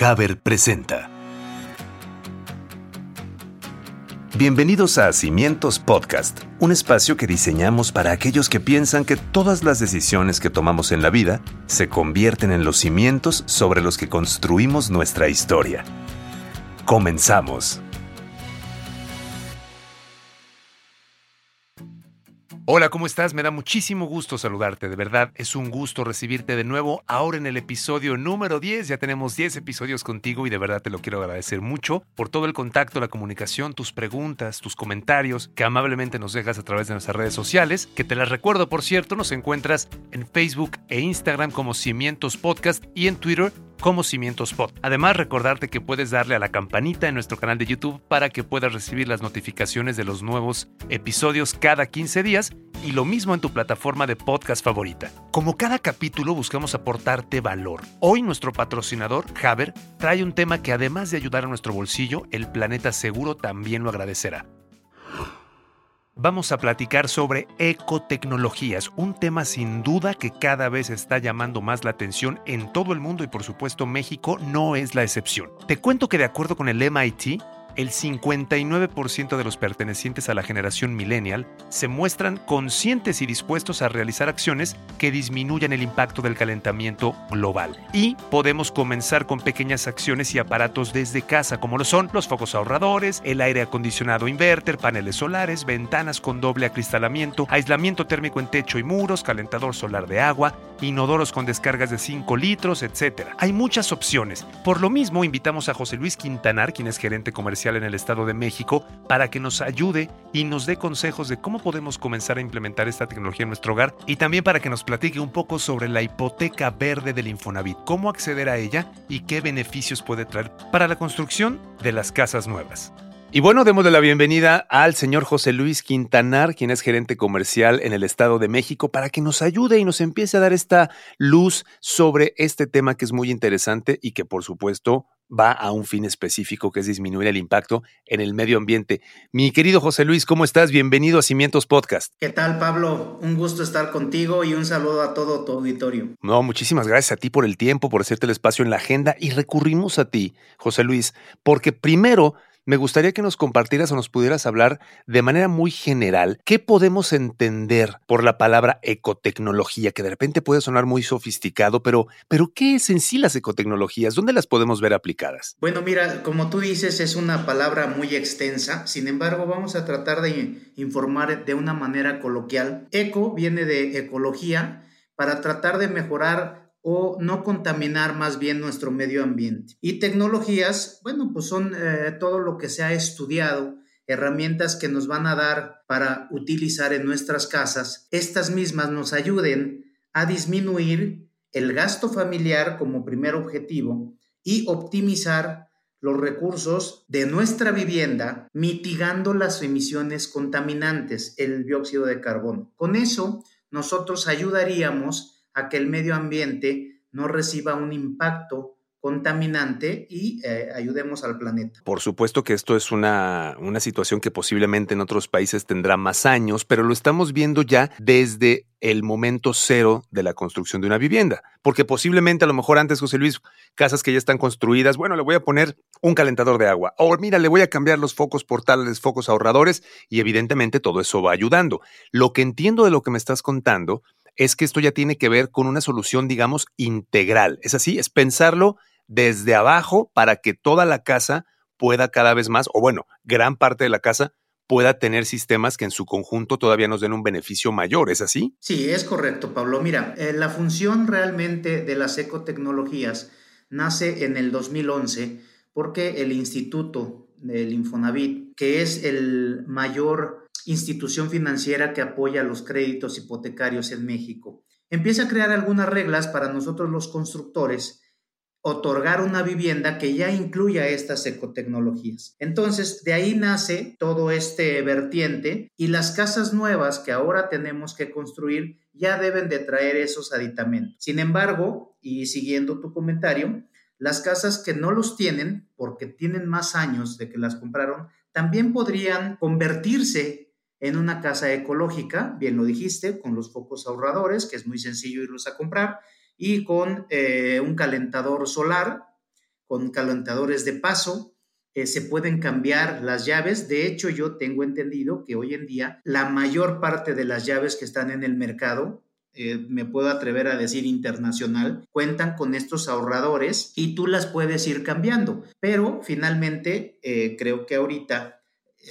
Haber presenta. Bienvenidos a Cimientos Podcast, un espacio que diseñamos para aquellos que piensan que todas las decisiones que tomamos en la vida se convierten en los cimientos sobre los que construimos nuestra historia. Comenzamos. Hola, ¿cómo estás? Me da muchísimo gusto saludarte, de verdad es un gusto recibirte de nuevo ahora en el episodio número 10. Ya tenemos 10 episodios contigo y de verdad te lo quiero agradecer mucho por todo el contacto, la comunicación, tus preguntas, tus comentarios que amablemente nos dejas a través de nuestras redes sociales, que te las recuerdo por cierto, nos encuentras en Facebook e Instagram como Cimientos Podcast y en Twitter como Cimientos Pod. Además, recordarte que puedes darle a la campanita en nuestro canal de YouTube para que puedas recibir las notificaciones de los nuevos episodios cada 15 días y lo mismo en tu plataforma de podcast favorita. Como cada capítulo buscamos aportarte valor. Hoy nuestro patrocinador, Haber, trae un tema que además de ayudar a nuestro bolsillo, el planeta seguro también lo agradecerá vamos a platicar sobre ecotecnologías, un tema sin duda que cada vez está llamando más la atención en todo el mundo y por supuesto México no es la excepción. Te cuento que de acuerdo con el MIT, el 59% de los pertenecientes a la generación millennial se muestran conscientes y dispuestos a realizar acciones que disminuyan el impacto del calentamiento global. Y podemos comenzar con pequeñas acciones y aparatos desde casa, como lo son los focos ahorradores, el aire acondicionado inverter, paneles solares, ventanas con doble acristalamiento, aislamiento térmico en techo y muros, calentador solar de agua, inodoros con descargas de 5 litros, etc. Hay muchas opciones. Por lo mismo, invitamos a José Luis Quintanar, quien es gerente comercial en el Estado de México para que nos ayude y nos dé consejos de cómo podemos comenzar a implementar esta tecnología en nuestro hogar y también para que nos platique un poco sobre la hipoteca verde del Infonavit, cómo acceder a ella y qué beneficios puede traer para la construcción de las casas nuevas. Y bueno, démosle la bienvenida al señor José Luis Quintanar, quien es gerente comercial en el Estado de México, para que nos ayude y nos empiece a dar esta luz sobre este tema que es muy interesante y que por supuesto va a un fin específico, que es disminuir el impacto en el medio ambiente. Mi querido José Luis, ¿cómo estás? Bienvenido a Cimientos Podcast. ¿Qué tal, Pablo? Un gusto estar contigo y un saludo a todo tu auditorio. No, muchísimas gracias a ti por el tiempo, por hacerte el espacio en la agenda y recurrimos a ti, José Luis, porque primero me gustaría que nos compartieras o nos pudieras hablar de manera muy general qué podemos entender por la palabra ecotecnología, que de repente puede sonar muy sofisticado, pero, pero ¿qué es en sí las ecotecnologías? ¿Dónde las podemos ver aplicadas? Bueno, mira, como tú dices, es una palabra muy extensa, sin embargo, vamos a tratar de informar de una manera coloquial. Eco viene de ecología para tratar de mejorar o no contaminar más bien nuestro medio ambiente. Y tecnologías, bueno, pues son eh, todo lo que se ha estudiado, herramientas que nos van a dar para utilizar en nuestras casas. Estas mismas nos ayuden a disminuir el gasto familiar como primer objetivo y optimizar los recursos de nuestra vivienda, mitigando las emisiones contaminantes, el dióxido de carbono. Con eso, nosotros ayudaríamos a que el medio ambiente no reciba un impacto contaminante y eh, ayudemos al planeta. Por supuesto que esto es una, una situación que posiblemente en otros países tendrá más años, pero lo estamos viendo ya desde el momento cero de la construcción de una vivienda. Porque posiblemente a lo mejor antes, José Luis, casas que ya están construidas, bueno, le voy a poner un calentador de agua. O mira, le voy a cambiar los focos portales, focos ahorradores, y evidentemente todo eso va ayudando. Lo que entiendo de lo que me estás contando es que esto ya tiene que ver con una solución, digamos, integral. Es así, es pensarlo desde abajo para que toda la casa pueda cada vez más, o bueno, gran parte de la casa pueda tener sistemas que en su conjunto todavía nos den un beneficio mayor, ¿es así? Sí, es correcto, Pablo. Mira, eh, la función realmente de las ecotecnologías nace en el 2011 porque el Instituto del Infonavit, que es el mayor institución financiera que apoya los créditos hipotecarios en México. Empieza a crear algunas reglas para nosotros los constructores otorgar una vivienda que ya incluya estas ecotecnologías. Entonces, de ahí nace todo este vertiente y las casas nuevas que ahora tenemos que construir ya deben de traer esos aditamentos. Sin embargo, y siguiendo tu comentario, las casas que no los tienen, porque tienen más años de que las compraron, también podrían convertirse en una casa ecológica, bien lo dijiste, con los focos ahorradores, que es muy sencillo irlos a comprar, y con eh, un calentador solar, con calentadores de paso, eh, se pueden cambiar las llaves. De hecho, yo tengo entendido que hoy en día la mayor parte de las llaves que están en el mercado, eh, me puedo atrever a decir internacional, cuentan con estos ahorradores y tú las puedes ir cambiando. Pero finalmente, creo que ahorita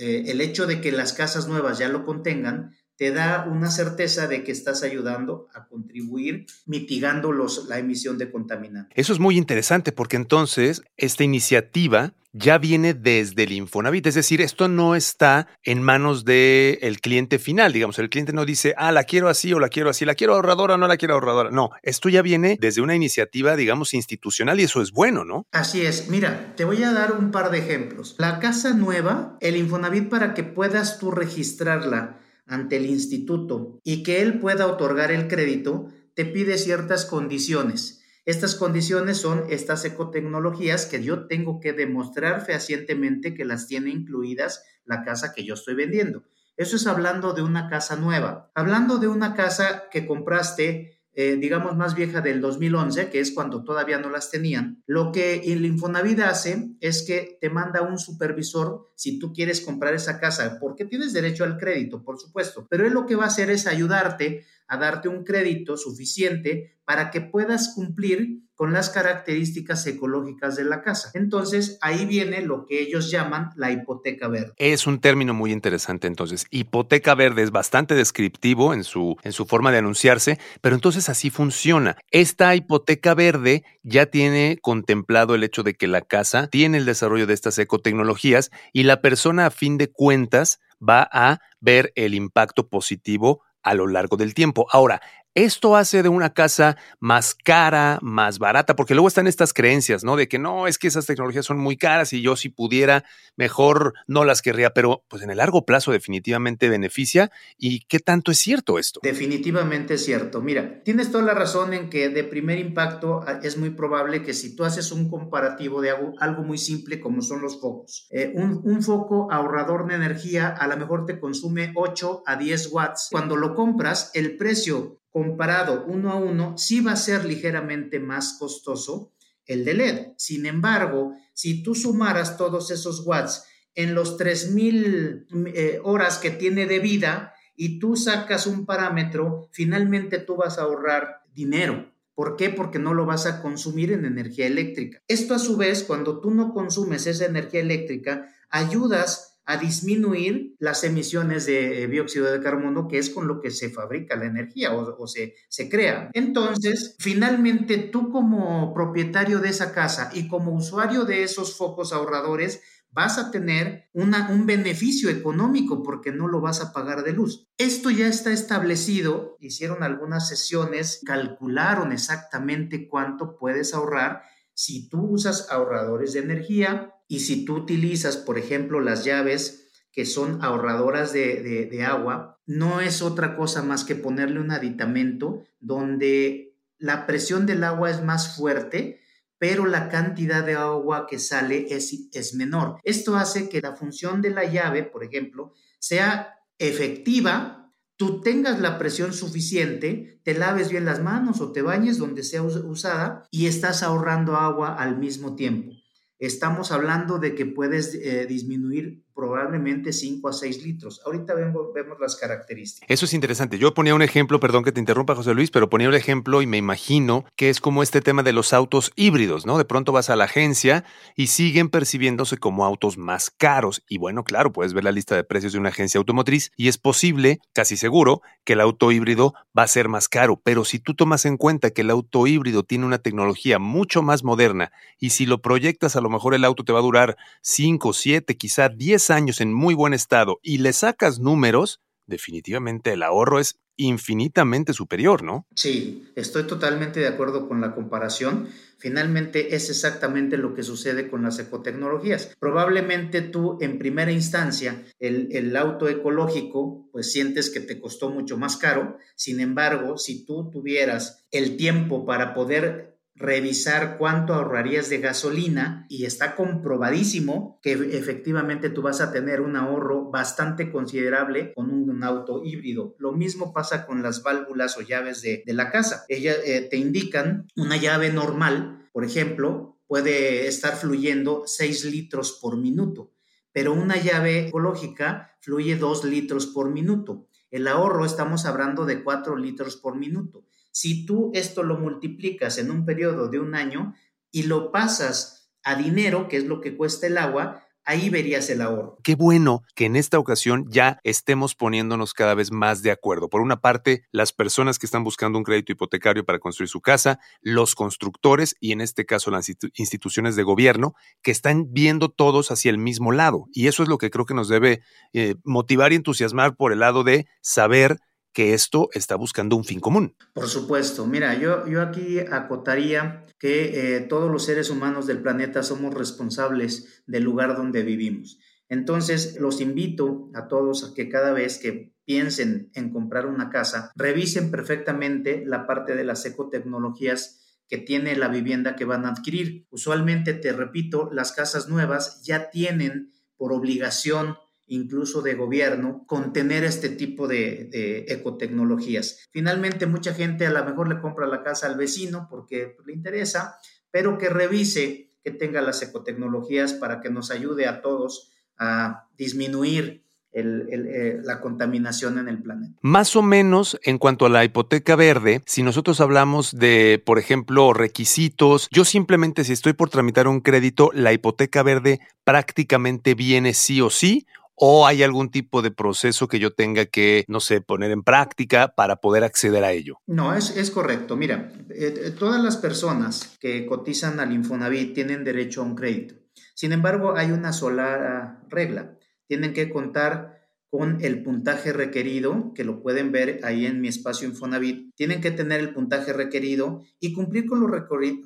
el hecho de que las casas nuevas ya lo contengan, te da una certeza de que estás ayudando a contribuir mitigando los, la emisión de contaminantes. Eso es muy interesante porque entonces esta iniciativa ya viene desde el Infonavit, es decir, esto no está en manos del el cliente final, digamos, el cliente no dice, ah, la quiero así o la quiero así, la quiero ahorradora o no la quiero ahorradora. No, esto ya viene desde una iniciativa, digamos, institucional y eso es bueno, ¿no? Así es, mira, te voy a dar un par de ejemplos. La casa nueva, el Infonavit para que puedas tú registrarla ante el instituto y que él pueda otorgar el crédito, te pide ciertas condiciones. Estas condiciones son estas ecotecnologías que yo tengo que demostrar fehacientemente que las tiene incluidas la casa que yo estoy vendiendo. Eso es hablando de una casa nueva. Hablando de una casa que compraste eh, digamos, más vieja del 2011, que es cuando todavía no las tenían, lo que el Infonavit hace es que te manda un supervisor si tú quieres comprar esa casa, porque tienes derecho al crédito, por supuesto, pero él lo que va a hacer es ayudarte a darte un crédito suficiente para que puedas cumplir con las características ecológicas de la casa. Entonces, ahí viene lo que ellos llaman la hipoteca verde. Es un término muy interesante entonces. Hipoteca verde es bastante descriptivo en su, en su forma de anunciarse, pero entonces así funciona. Esta hipoteca verde ya tiene contemplado el hecho de que la casa tiene el desarrollo de estas ecotecnologías y la persona a fin de cuentas va a ver el impacto positivo a lo largo del tiempo. Ahora, esto hace de una casa más cara, más barata, porque luego están estas creencias, ¿no? De que no, es que esas tecnologías son muy caras y yo si pudiera, mejor no las querría, pero pues en el largo plazo definitivamente beneficia. ¿Y qué tanto es cierto esto? Definitivamente es cierto. Mira, tienes toda la razón en que de primer impacto ah, es muy probable que si tú haces un comparativo de algo, muy simple como son los focos, eh, un, un foco ahorrador de energía a lo mejor te consume 8 a 10 watts. Cuando lo compras, el precio comparado uno a uno, sí va a ser ligeramente más costoso el de LED. Sin embargo, si tú sumaras todos esos watts en los 3000 eh, horas que tiene de vida y tú sacas un parámetro, finalmente tú vas a ahorrar dinero. ¿Por qué? Porque no lo vas a consumir en energía eléctrica. Esto a su vez, cuando tú no consumes esa energía eléctrica, ayudas a disminuir las emisiones de eh, dióxido de carbono, que es con lo que se fabrica la energía o, se, se crea. Entonces, finalmente tú como propietario de esa casa y como usuario de esos focos ahorradores, vas a tener una, un beneficio económico porque no lo vas a pagar de luz. Esto ya está establecido, hicieron algunas sesiones, calcularon exactamente cuánto puedes ahorrar si tú usas ahorradores de energía y si tú utilizas, por ejemplo, las llaves que son ahorradoras de, agua, no es otra cosa más que ponerle un aditamento donde la presión del agua es más fuerte, pero la cantidad de agua que sale es, es menor. Esto hace que la función de la llave, por ejemplo, sea efectiva tú tengas la presión suficiente, te laves bien las manos o te bañes donde sea usada y estás ahorrando agua al mismo tiempo. Estamos hablando de que puedes eh, disminuir probablemente 5 a 6 litros. Ahorita vemos, las características. Eso es interesante. Yo ponía un ejemplo, perdón que te interrumpa José Luis, pero ponía un ejemplo y me imagino que es como este tema de los autos híbridos, ¿no? De pronto vas a la agencia y siguen percibiéndose como autos más caros. Y bueno, claro, puedes ver la lista de precios de una agencia automotriz y es posible, casi seguro, que el auto híbrido va a ser más caro. Pero si tú tomas en cuenta que el auto híbrido tiene una tecnología mucho más moderna y si lo proyectas, a lo mejor el auto te va a durar 5, 7, quizá 10 años en muy buen estado y le sacas números, definitivamente el ahorro es infinitamente superior, ¿no? Sí, estoy totalmente de acuerdo con la comparación. Finalmente es exactamente lo que sucede con las ecotecnologías. Probablemente tú en primera instancia el, el, auto ecológico pues sientes que te costó mucho más caro. Sin embargo, si tú tuvieras el tiempo para poder revisar cuánto ahorrarías de gasolina y está comprobadísimo que efectivamente tú vas a tener un ahorro bastante considerable con un, auto híbrido. Lo mismo pasa con las válvulas o llaves de, la casa. Ellas eh, te indican una llave normal, por ejemplo, puede estar fluyendo 6 litros por minuto, pero una llave ecológica fluye 2 litros por minuto. El ahorro estamos hablando de 4 litros por minuto. Si tú esto lo multiplicas en un periodo de un año y lo pasas a dinero, que es lo que cuesta el agua, ahí verías el ahorro. Qué bueno que en esta ocasión ya estemos poniéndonos cada vez más de acuerdo. Por una parte, las personas que están buscando un crédito hipotecario para construir su casa, los constructores y en este caso las instituciones de gobierno que están viendo todos hacia el mismo lado. Y eso es lo que creo que nos debe eh, motivar y entusiasmar por el lado de saber que esto está buscando un fin común. Por supuesto. Mira, yo, yo aquí acotaría que eh, todos los seres humanos del planeta somos responsables del lugar donde vivimos. Entonces, los invito a todos a que cada vez que piensen en comprar una casa, revisen perfectamente la parte de las ecotecnologías que tiene la vivienda que van a adquirir. Usualmente, te repito, las casas nuevas ya tienen por obligación incluso de gobierno, contener este tipo de, ecotecnologías. Finalmente, mucha gente a lo mejor le compra la casa al vecino porque le interesa, pero que revise que tenga las ecotecnologías para que nos ayude a todos a disminuir eh, la contaminación en el planeta. Más o menos en cuanto a la hipoteca verde, si nosotros hablamos de, por ejemplo, requisitos, yo simplemente si estoy por tramitar un crédito, la hipoteca verde prácticamente viene sí o sí o hay algún tipo de proceso que yo tenga que, no sé, poner en práctica para poder acceder a ello? No, es, es correcto. Mira, eh, eh, todas las personas que cotizan al Infonavit tienen derecho a un crédito. Sin embargo, hay una sola regla. Tienen que contar con el puntaje requerido, que lo pueden ver ahí en mi espacio Infonavit, tienen que tener el puntaje requerido y cumplir con los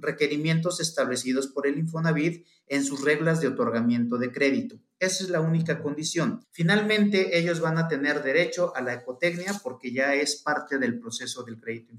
requerimientos establecidos por el Infonavit en sus reglas de otorgamiento de crédito. Esa es la única condición. Finalmente, ellos van a tener derecho a la ecotecnia porque ya es parte del proceso del crédito.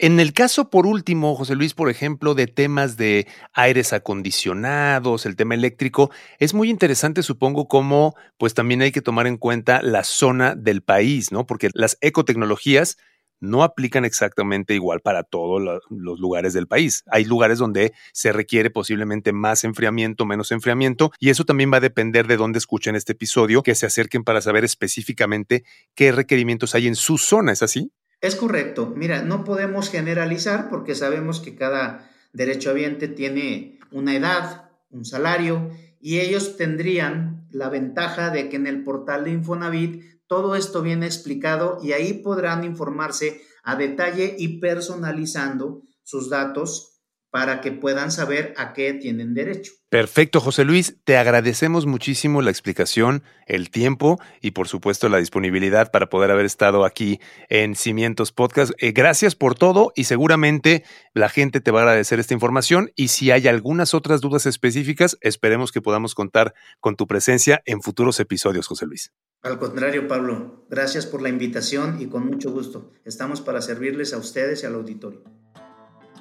En el caso, por último, José Luis, por ejemplo, de temas de aires acondicionados, el tema eléctrico, es muy interesante, supongo, cómo pues también hay que tomar en cuenta la zona del país, ¿no? Porque las ecotecnologías no aplican exactamente igual para todos los lugares del país. Hay lugares donde se requiere posiblemente más enfriamiento, menos enfriamiento, y eso también va a depender de dónde escuchen este episodio, que se acerquen para saber específicamente qué requerimientos hay en su zona, ¿es así? Es correcto. Mira, no podemos generalizar porque sabemos que cada derechohabiente tiene una edad, un salario, y ellos tendrían la ventaja de que en el portal de Infonavit todo esto viene explicado y ahí podrán informarse a detalle y personalizando sus datos para que puedan saber a qué tienen derecho. Perfecto, José Luis. Te agradecemos muchísimo la explicación, el tiempo y por supuesto la disponibilidad para poder haber estado aquí en Cimientos Podcast. Eh, gracias por todo y seguramente la gente te va a agradecer esta información y si hay algunas otras dudas específicas, esperemos que podamos contar con tu presencia en futuros episodios, José Luis. Al contrario, Pablo, gracias por la invitación y con mucho gusto. Estamos para servirles a ustedes y al auditorio.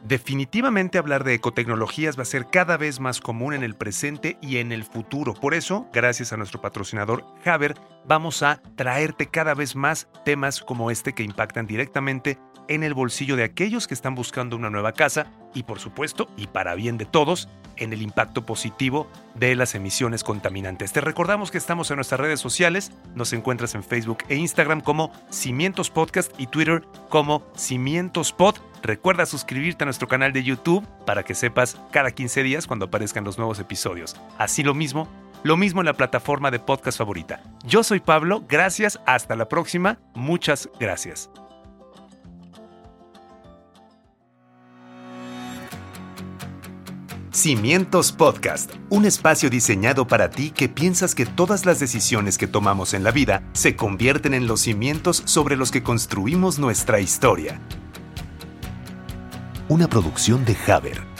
Definitivamente hablar de ecotecnologías va a ser cada vez más común en el presente y en el futuro. Por eso, gracias a nuestro patrocinador Haber, vamos a traerte cada vez más temas como este que impactan directamente en el bolsillo de aquellos que están buscando una nueva casa y por supuesto, y para bien de todos, en el impacto positivo de las emisiones contaminantes. Te recordamos que estamos en nuestras redes sociales, nos encuentras en Facebook e Instagram como Cimientos Podcast y Twitter como Cimientos Pod. Recuerda suscribirte a nuestro canal de YouTube para que sepas cada 15 días cuando aparezcan los nuevos episodios. Así lo mismo, lo mismo en la plataforma de podcast favorita. Yo soy Pablo, gracias, hasta la próxima, muchas gracias. Cimientos Podcast, un espacio diseñado para ti que piensas que todas las decisiones que tomamos en la vida se convierten en los cimientos sobre los que construimos nuestra historia. Una producción de Haber.